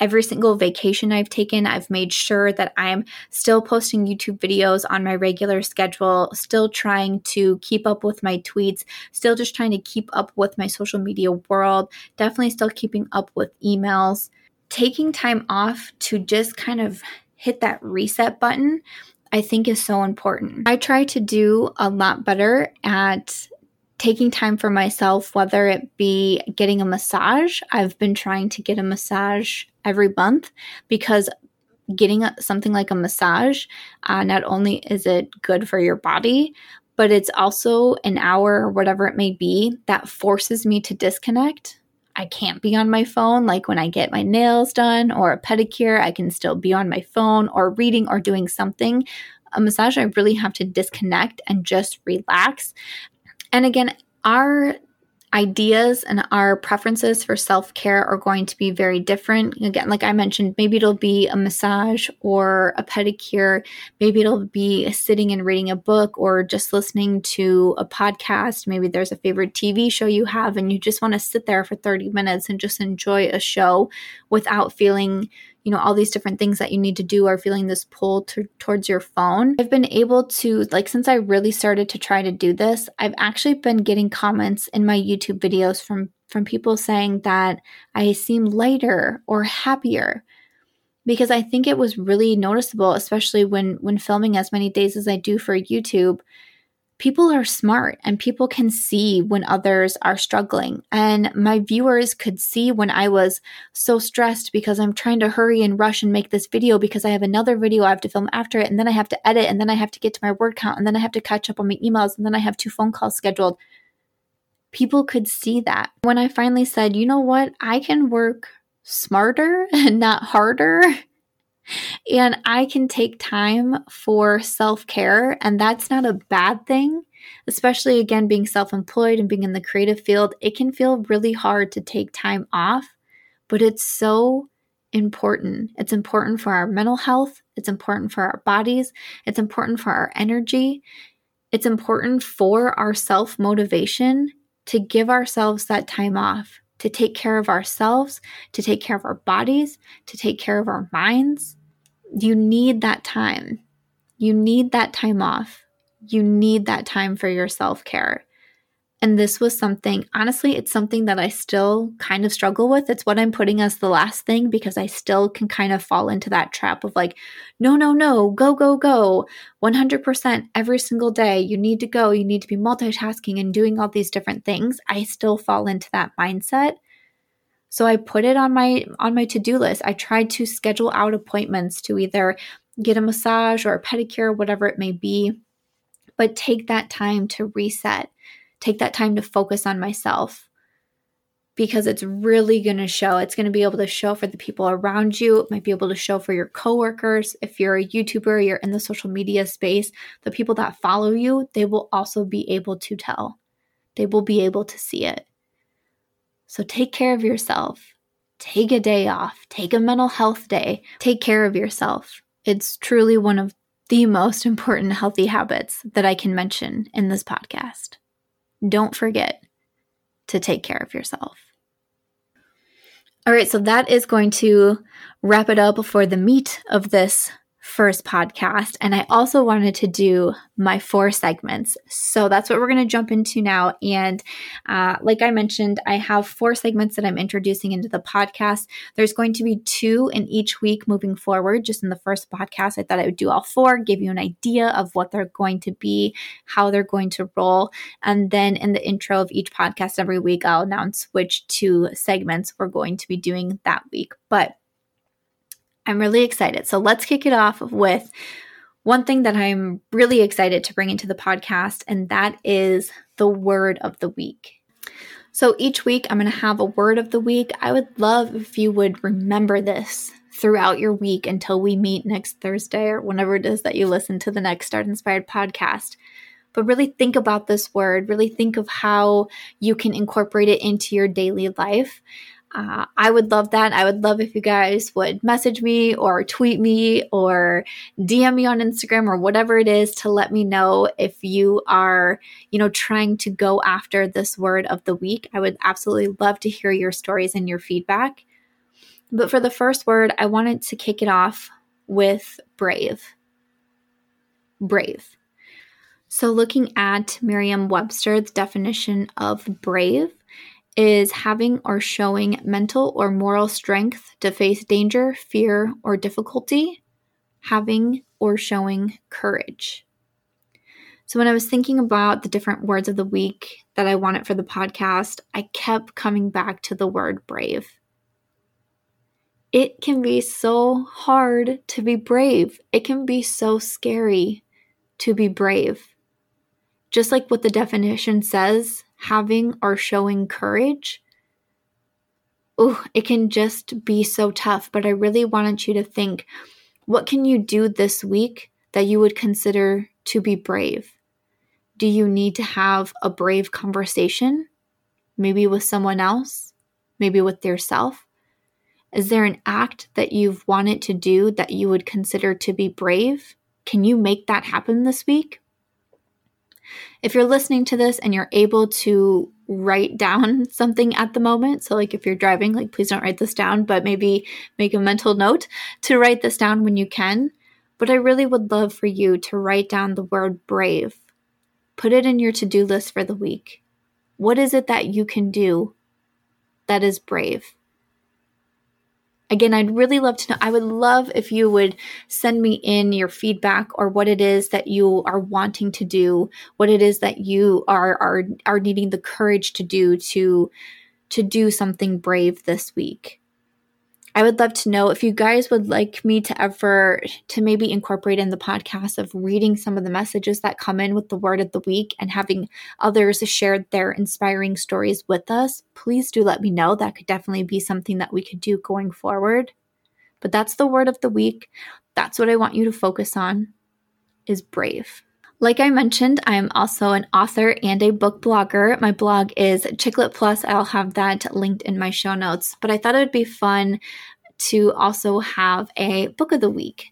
every single vacation I've taken, I've made sure that I'm still posting YouTube videos on my regular schedule, still trying to keep up with my tweets, still just trying to keep up with my social media world, definitely still keeping up with emails. Taking time off to just kind of hit that reset button, I think is so important. I try to do a lot better at taking time for myself, whether it be getting a massage. I've been trying to get a massage every month because getting something like a massage, uh, not only is it good for your body, but it's also an hour or whatever it may be that forces me to disconnect. I can't be on my phone. Like when I get my nails done or a pedicure, I can still be on my phone or reading or doing something. A massage, I really have to disconnect and just relax. And again, our ideas and our preferences for self care are going to be very different. Again, like I mentioned, maybe it'll be a massage or a pedicure. Maybe it'll be sitting and reading a book or just listening to a podcast. Maybe there's a favorite TV show you have and you just want to sit there for 30 minutes and just enjoy a show without feeling you know all these different things that you need to do are feeling this pull to, towards your phone. I've been able to like since i really started to try to do this i've actually been getting comments in my youtube videos from from people saying that i seem lighter or happier because i think it was really noticeable especially when when filming as many days as i do for youtube people are smart and people can see when others are struggling. And my viewers could see when I was so stressed because I'm trying to hurry and rush and make this video because I have another video I have to film after it. And then I have to edit and then I have to get to my word count and then I have to catch up on my emails and then I have two phone calls scheduled. People could see that. When I finally said, you know what, I can work smarter and not harder and I can take time for self care, and that's not a bad thing. Especially again, being self employed and being in the creative field, it can feel really hard to take time off, but it's so important. It's important for our mental health, it's important for our bodies, it's important for our energy, it's important for our self motivation to give ourselves that time off, to take care of ourselves, to take care of our bodies, to take care of our minds you need that time. You need that time off. You need that time for your self care. And this was something, honestly, it's something that I still kind of struggle with. It's what I'm putting as the last thing because I still can kind of fall into that trap of like, no, no, no, go, go, go. 100% every single day. You need to go. You need to be multitasking and doing all these different things. I still fall into that mindset. So I put it on my on my to-do list. I tried to schedule out appointments to either get a massage or a pedicure, whatever it may be. But take that time to reset. Take that time to focus on myself because it's really going to show. It's going to be able to show for the people around you. It might be able to show for your coworkers. If you're a YouTuber, you're in the social media space, the people that follow you, they will also be able to tell. They will be able to see it. So take care of yourself. Take a day off. Take a mental health day. Take care of yourself. It's truly one of the most important healthy habits that I can mention in this podcast. Don't forget to take care of yourself. All right, so that is going to wrap it up for the meat of this first podcast. And I also wanted to do my four segments. So that's what we're going to jump into now. And uh, like I mentioned, I have four segments that I'm introducing into the podcast. There's going to be two in each week moving forward. Just in the first podcast, I thought I would do all four, give you an idea of what they're going to be, how they're going to roll. And then in the intro of each podcast every week, I'll announce which two segments we're going to be doing that week. But I'm really excited. So let's kick it off with one thing that I'm really excited to bring into the podcast, and that is the word of the week. So each week, I'm going to have a word of the week. I would love if you would remember this throughout your week until we meet next Thursday or whenever it is that you listen to the next Start Inspired podcast. But really think about this word, really think of how you can incorporate it into your daily life. Uh, I would love that. I would love if you guys would message me or tweet me or DM me on Instagram or whatever it is to let me know if you are, you know, trying to go after this word of the week. I would absolutely love to hear your stories and your feedback. But for the first word, I wanted to kick it off with brave. Brave. So, looking at Merriam Webster's definition of brave, is having or showing mental or moral strength to face danger, fear, or difficulty, having or showing courage. So, when I was thinking about the different words of the week that I wanted for the podcast, I kept coming back to the word brave. It can be so hard to be brave, it can be so scary to be brave. Just like what the definition says, having or showing courage. Oh, it can just be so tough, but I really wanted you to think what can you do this week that you would consider to be brave? Do you need to have a brave conversation? Maybe with someone else? Maybe with yourself? Is there an act that you've wanted to do that you would consider to be brave? Can you make that happen this week? If you're listening to this and you're able to write down something at the moment, so like if you're driving, like please don't write this down, but maybe make a mental note to write this down when you can. But I really would love for you to write down the word brave Put it in your to do list for the week. What is it that you can do that is brave? Again, I'd really love to know. I would love if you would send me in your feedback or what it is that you are wanting to do, what it is that you are are are needing the courage to do to to do something brave this week. I would love to know if you guys would like me to ever to maybe incorporate in the podcast of reading some of the messages that come in with the word of the week and having others share their inspiring stories with us. Please do let me know. That could definitely be something that we could do going forward. But that's the word of the week. That's what I want you to focus on is brave. Like I mentioned, I am also an author and a book blogger. My blog is Chick Lit Plus. I'll have that linked in my show notes. But I thought it would be fun to also have a book of the week.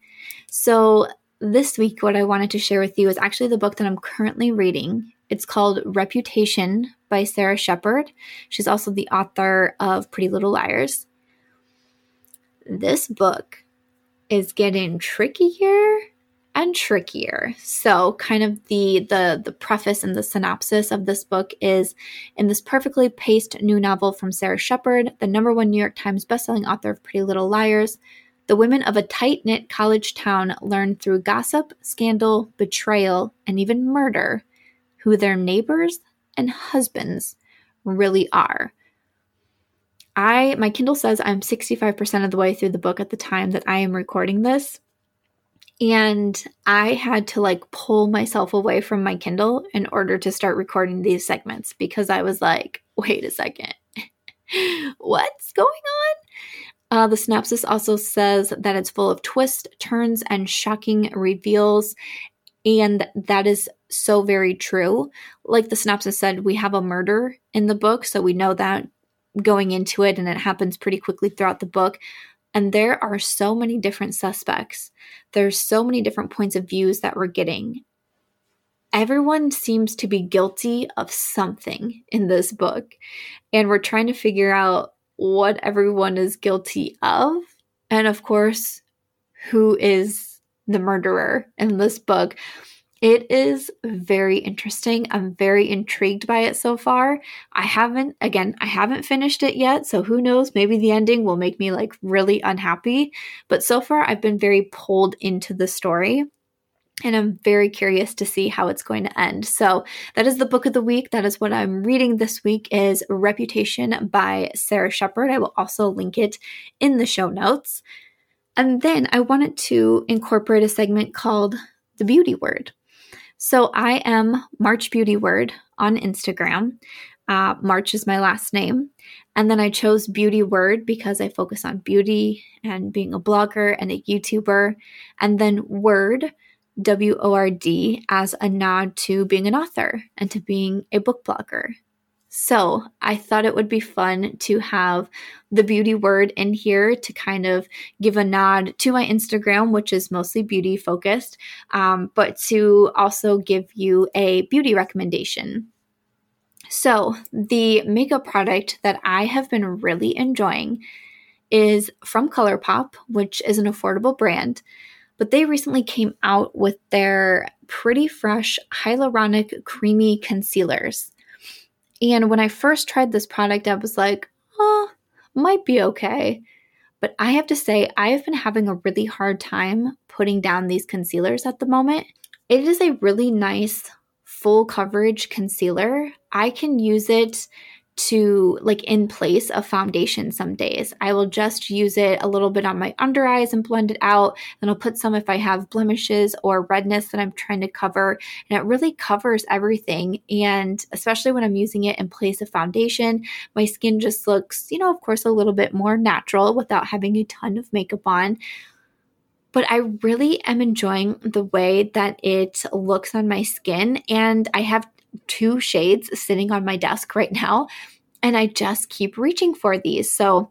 So this week, what I wanted to share with you is actually the book that I'm currently reading. It's called Reputation by Sara Shepard. She's also the author of Pretty Little Liars. This book is getting trickier and trickier. So, kind of the the the preface and the synopsis of this book is in this perfectly paced new novel from Sara Shepard, the number 1 New York Times bestselling author of Pretty Little Liars, the women of a tight-knit college town learn through gossip, scandal, betrayal, and even murder who their neighbors and husbands really are. I my Kindle says I'm 65% of the way through the book at the time that I am recording this. And I had to like pull myself away from my Kindle in order to start recording these segments because I was like, wait a second, what's going on? Uh, the synopsis also says that it's full of twists, turns, and shocking reveals. And that is so very true. Like the synopsis said, we have a murder in the book, so we know that going into it, and it happens pretty quickly throughout the book. And there are so many different suspects. There's so many different points of views that we're getting. Everyone seems to be guilty of something in this book. And we're trying to figure out what everyone is guilty of. And of course, who is the murderer in this book. It is very interesting. I'm very intrigued by it so far. I haven't, again, I haven't finished it yet, so who knows? Maybe the ending will make me like really unhappy. But so far, I've been very pulled into the story. And I'm very curious to see how it's going to end. So that is the book of the week. That is what I'm reading this week is Reputation by Sara Shepard. I will also link it in the show notes. And then I wanted to incorporate a segment called The Beauty Word. So I am March Beauty Word on Instagram. Uh, March is my last name. And then I chose Beauty Word because I focus on beauty and being a blogger and a YouTuber. And then Word, W O R D, as a nod to being an author and to being a book blogger. So I thought it would be fun to have the beauty word in here to kind of give a nod to my Instagram, which is mostly beauty focused, um, but to also give you a beauty recommendation. So, the makeup product that I have been really enjoying is from ColourPop, which is an affordable brand, but they recently came out with their pretty fresh hyaluronic creamy concealers. And when I first tried this product, I was like, oh, might be okay. But I have to say, I have been having a really hard time putting down these concealers at the moment. It is a really nice full coverage concealer, I can use it to like in place of foundation some days. I will just use it a little bit on my under eyes and blend it out. Then I'll put some if I have blemishes or redness that I'm trying to cover. And it really covers everything. And especially when I'm using it in place of foundation, my skin just looks, you know, of course, a little bit more natural without having a ton of makeup on but I really am enjoying the way that it looks on my skin. And I have two shades sitting on my desk right now, and I just keep reaching for these. So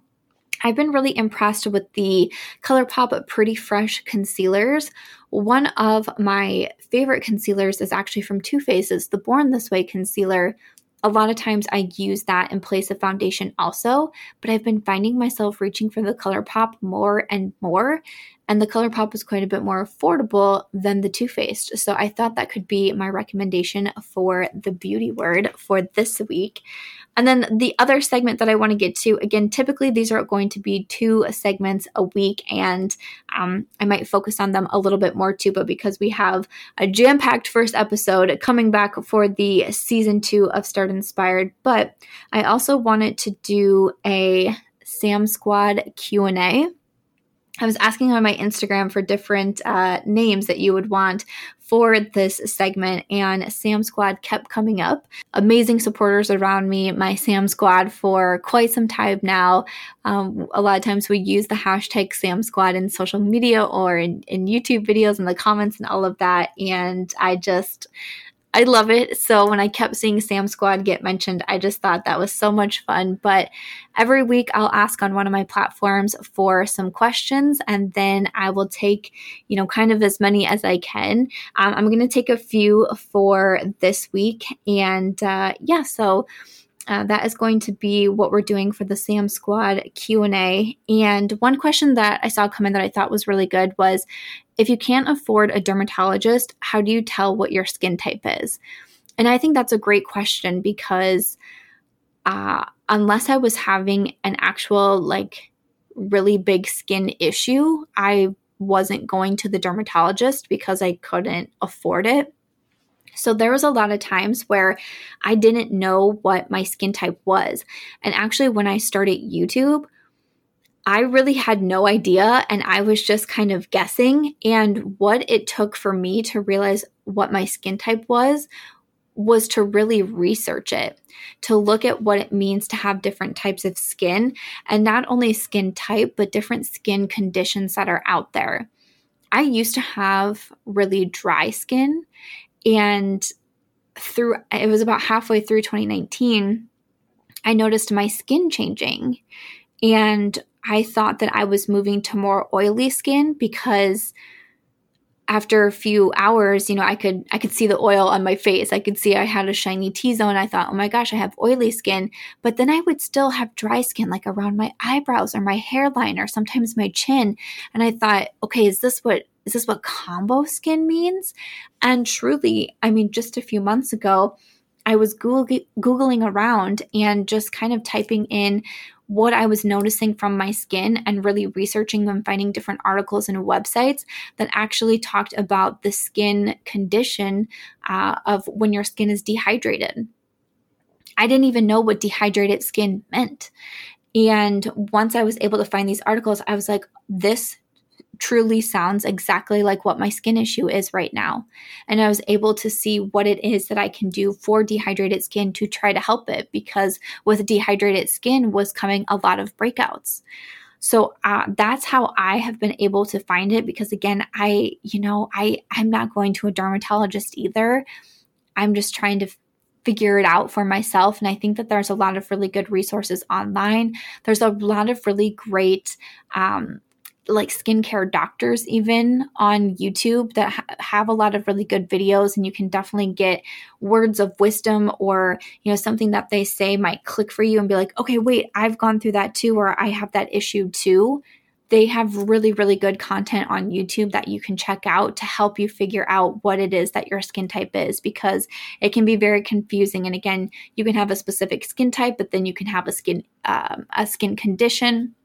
I've been really impressed with the ColourPop Pretty Fresh concealers. One of my favorite concealers is actually from Too Faced's the Born This Way concealer. A lot of times I use that in place of foundation also, but I've been finding myself reaching for the ColourPop more and more and the ColourPop was quite a bit more affordable than the Too Faced. So I thought that could be my recommendation for the beauty word for this week. And then the other segment that I want to get to again, typically these are going to be two segments a week, and um, I might focus on them a little bit more too. But because we have a jam packed first episode coming back for the season two of Start Inspired, but I also wanted to do a Sam Squad Q and A I was asking on my Instagram for different uh, names that you would want for this segment, and Sam Squad kept coming up. Amazing supporters around me, my Sam Squad, for quite some time now. Um, a lot of times we use the hashtag Sam Squad in social media or in, in YouTube videos in the comments and all of that. And I just, I love it. So when I kept seeing Sam Squad get mentioned, I just thought that was so much fun. But every week I'll ask on one of my platforms for some questions and then I will take, you know, kind of as many as I can. Um, I'm going to take a few for this week. And uh, yeah, so. Uh, that is going to be what we're doing for the Sam Squad Q&A. And one question that I saw come in that I thought was really good was, if you can't afford a dermatologist, how do you tell what your skin type is? And I think that's a great question because uh, unless I was having an actual, like, really big skin issue, I wasn't going to the dermatologist because I couldn't afford it. So there was a lot of times where I didn't know what my skin type was. And actually, when I started YouTube, I really had no idea and I was just kind of guessing. And what it took for me to realize what my skin type was was to really research it, to look at what it means to have different types of skin and not only skin type, but different skin conditions that are out there. I used to have really dry skin and through it was about halfway through 2019 I noticed my skin changing and I thought that I was moving to more oily skin because after a few hours, you know, I could I could see the oil on my face. I could see I had a shiny T-zone. I thought, "Oh my gosh, I have oily skin." But then I would still have dry skin like around my eyebrows or my hairline or sometimes my chin. And I thought, "Okay, is this what is this what combo skin means?" And truly, I mean, just a few months ago, I was Googling around and just kind of typing in what I was noticing from my skin and really researching and finding different articles and websites that actually talked about the skin condition uh, of when your skin is dehydrated. I didn't even know what dehydrated skin meant. And once I was able to find these articles, I was like, this truly sounds exactly like what my skin issue is right now. And I was able to see what it is that I can do for dehydrated skin to try to help it because with dehydrated skin was coming a lot of breakouts. So uh, that's how I have been able to find it because again, I, you know, I I'm not going to a dermatologist either. I'm just trying to figure it out for myself. And I think that there's a lot of really good resources online. There's a lot of really great um, like skincare doctors even on YouTube that ha- have a lot of really good videos and you can definitely get words of wisdom or you know something that they say might click for you and be like okay wait I've gone through that too or I have that issue too. They have really really good content on YouTube that you can check out to help you figure out what it is that your skin type is because it can be very confusing. And again you can have a specific skin type but then you can have a skin um, a skin condition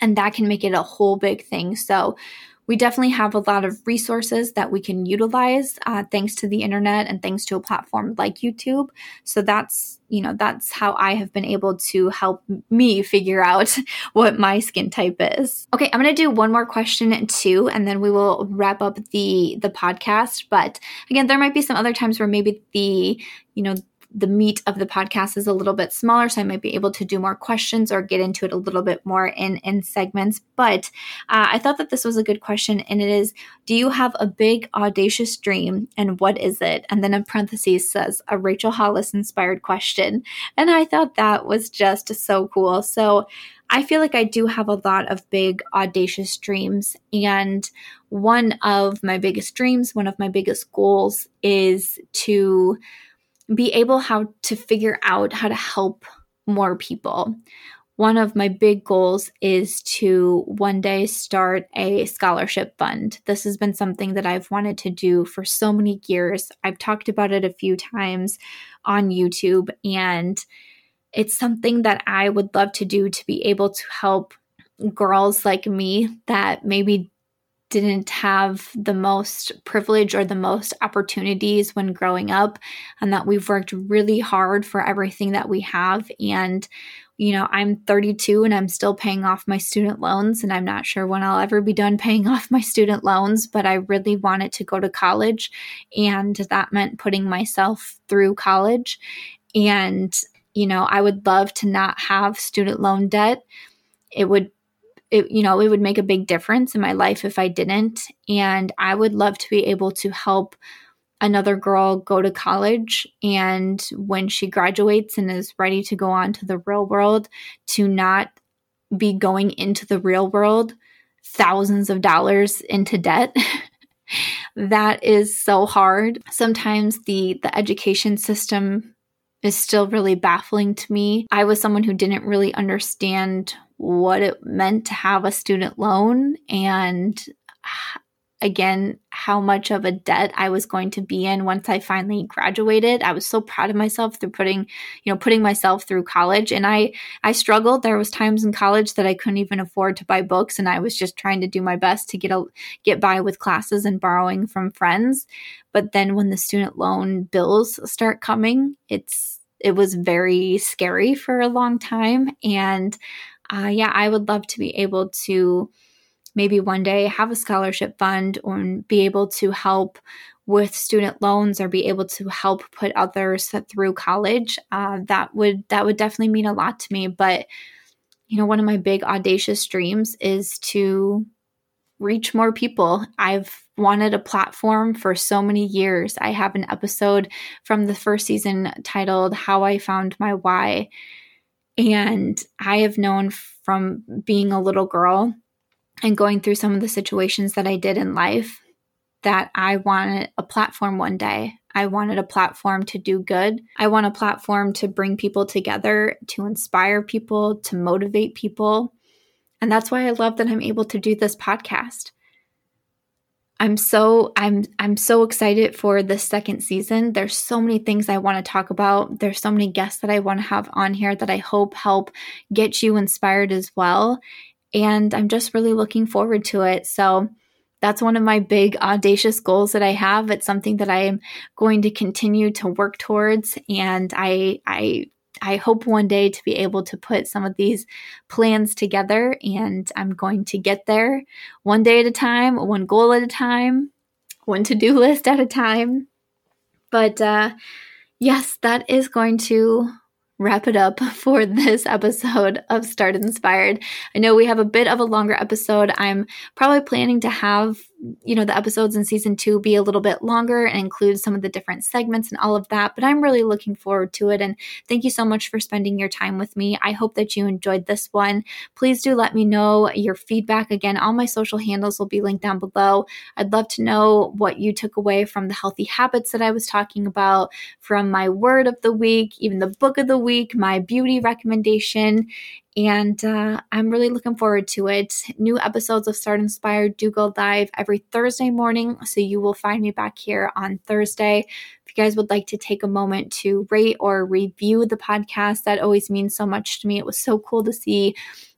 and that can make it a whole big thing. So, we definitely have a lot of resources that we can utilize uh, thanks to the internet and thanks to a platform like YouTube. So that's, you know, that's how I have been able to help me figure out what my skin type is. Okay, I'm going to do one more question too and then we will wrap up the the podcast, but again, there might be some other times where maybe the, you know, the meat of the podcast is a little bit smaller, so I might be able to do more questions or get into it a little bit more in in segments. But uh, I thought that this was a good question, and it is: Do you have a big audacious dream, and what is it? And then in parentheses says a Rachel Hollis inspired question, and I thought that was just so cool. So. I feel like I do have a lot of big, audacious dreams. And one of my biggest dreams, one of my biggest goals is to be able how to figure out how to help more people. One of my big goals is to one day start a scholarship fund. This has been something that I've wanted to do for so many years. I've talked about it a few times on YouTube, and it's something that I would love to do to be able to help girls like me that maybe didn't have the most privilege or the most opportunities when growing up, and that we've worked really hard for everything that we have. And, you know, I'm 32 and I'm still paying off my student loans, and I'm not sure when I'll ever be done paying off my student loans, but I really wanted to go to college, and that meant putting myself through college. And, you know, I would love to not have student loan debt. It would it, you know, it would make a big difference in my life if I didn't. And I would love to be able to help another girl go to college and when she graduates and is ready to go on to the real world, to not be going into the real world thousands of dollars into debt. that is so hard. Sometimes the the education system is still really baffling to me. I was someone who didn't really understand what it meant to have a student loan and again how much of a debt I was going to be in once I finally graduated. I was so proud of myself through putting, you know, putting myself through college and I I struggled. There was times in college that I couldn't even afford to buy books and I was just trying to do my best to get a get by with classes and borrowing from friends. But then when the student loan bills start coming, it's it was very scary for a long time and uh, yeah, I would love to be able to maybe one day have a scholarship fund or be able to help with student loans or be able to help put others through college. Uh, that would that would definitely mean a lot to me. But you know, one of my big audacious dreams is to reach more people. I've wanted a platform for so many years. I have an episode from the first season titled How I Found My Why. And I have known from being a little girl and going through some of the situations that I did in life that I wanted a platform one day. I wanted a platform to do good. I want a platform to bring people together, to inspire people, to motivate people. And that's why I love that I'm able to do this podcast. I'm so I'm I'm so excited for the second season. There's so many things I want to talk about. There's so many guests that I want to have on here that I hope help get you inspired as well. And I'm just really looking forward to it. So that's one of my big audacious goals that I have. It's something that I am going to continue to work towards and I I I hope one day to be able to put some of these plans together, and I'm going to get there one day at a time, one goal at a time, one to do list at a time. But uh, yes, that is going to wrap it up for this episode of Start Inspired. I know we have a bit of a longer episode. I'm probably planning to have you know, the episodes in season two be a little bit longer and include some of the different segments and all of that. But I'm really looking forward to it. And thank you so much for spending your time with me. I hope that you enjoyed this one. Please do let me know your feedback. Again, all my social handles will be linked down below. I'd love to know what you took away from the healthy habits that I was talking about, from my word of the week, even the book of the week, my beauty recommendation. And uh, I'm really looking forward to it. New episodes of Start Inspired do go live every Thursday morning. So you will find me back here on Thursday. If you guys would like to take a moment to rate or review the podcast, that always means so much to me. It was so cool to see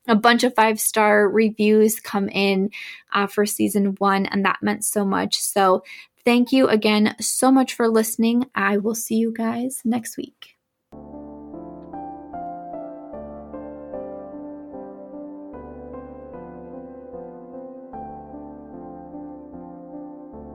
a bunch of five star reviews come in uh, for season one, and that meant so much. So, thank you again so much for listening. I will see you guys next week.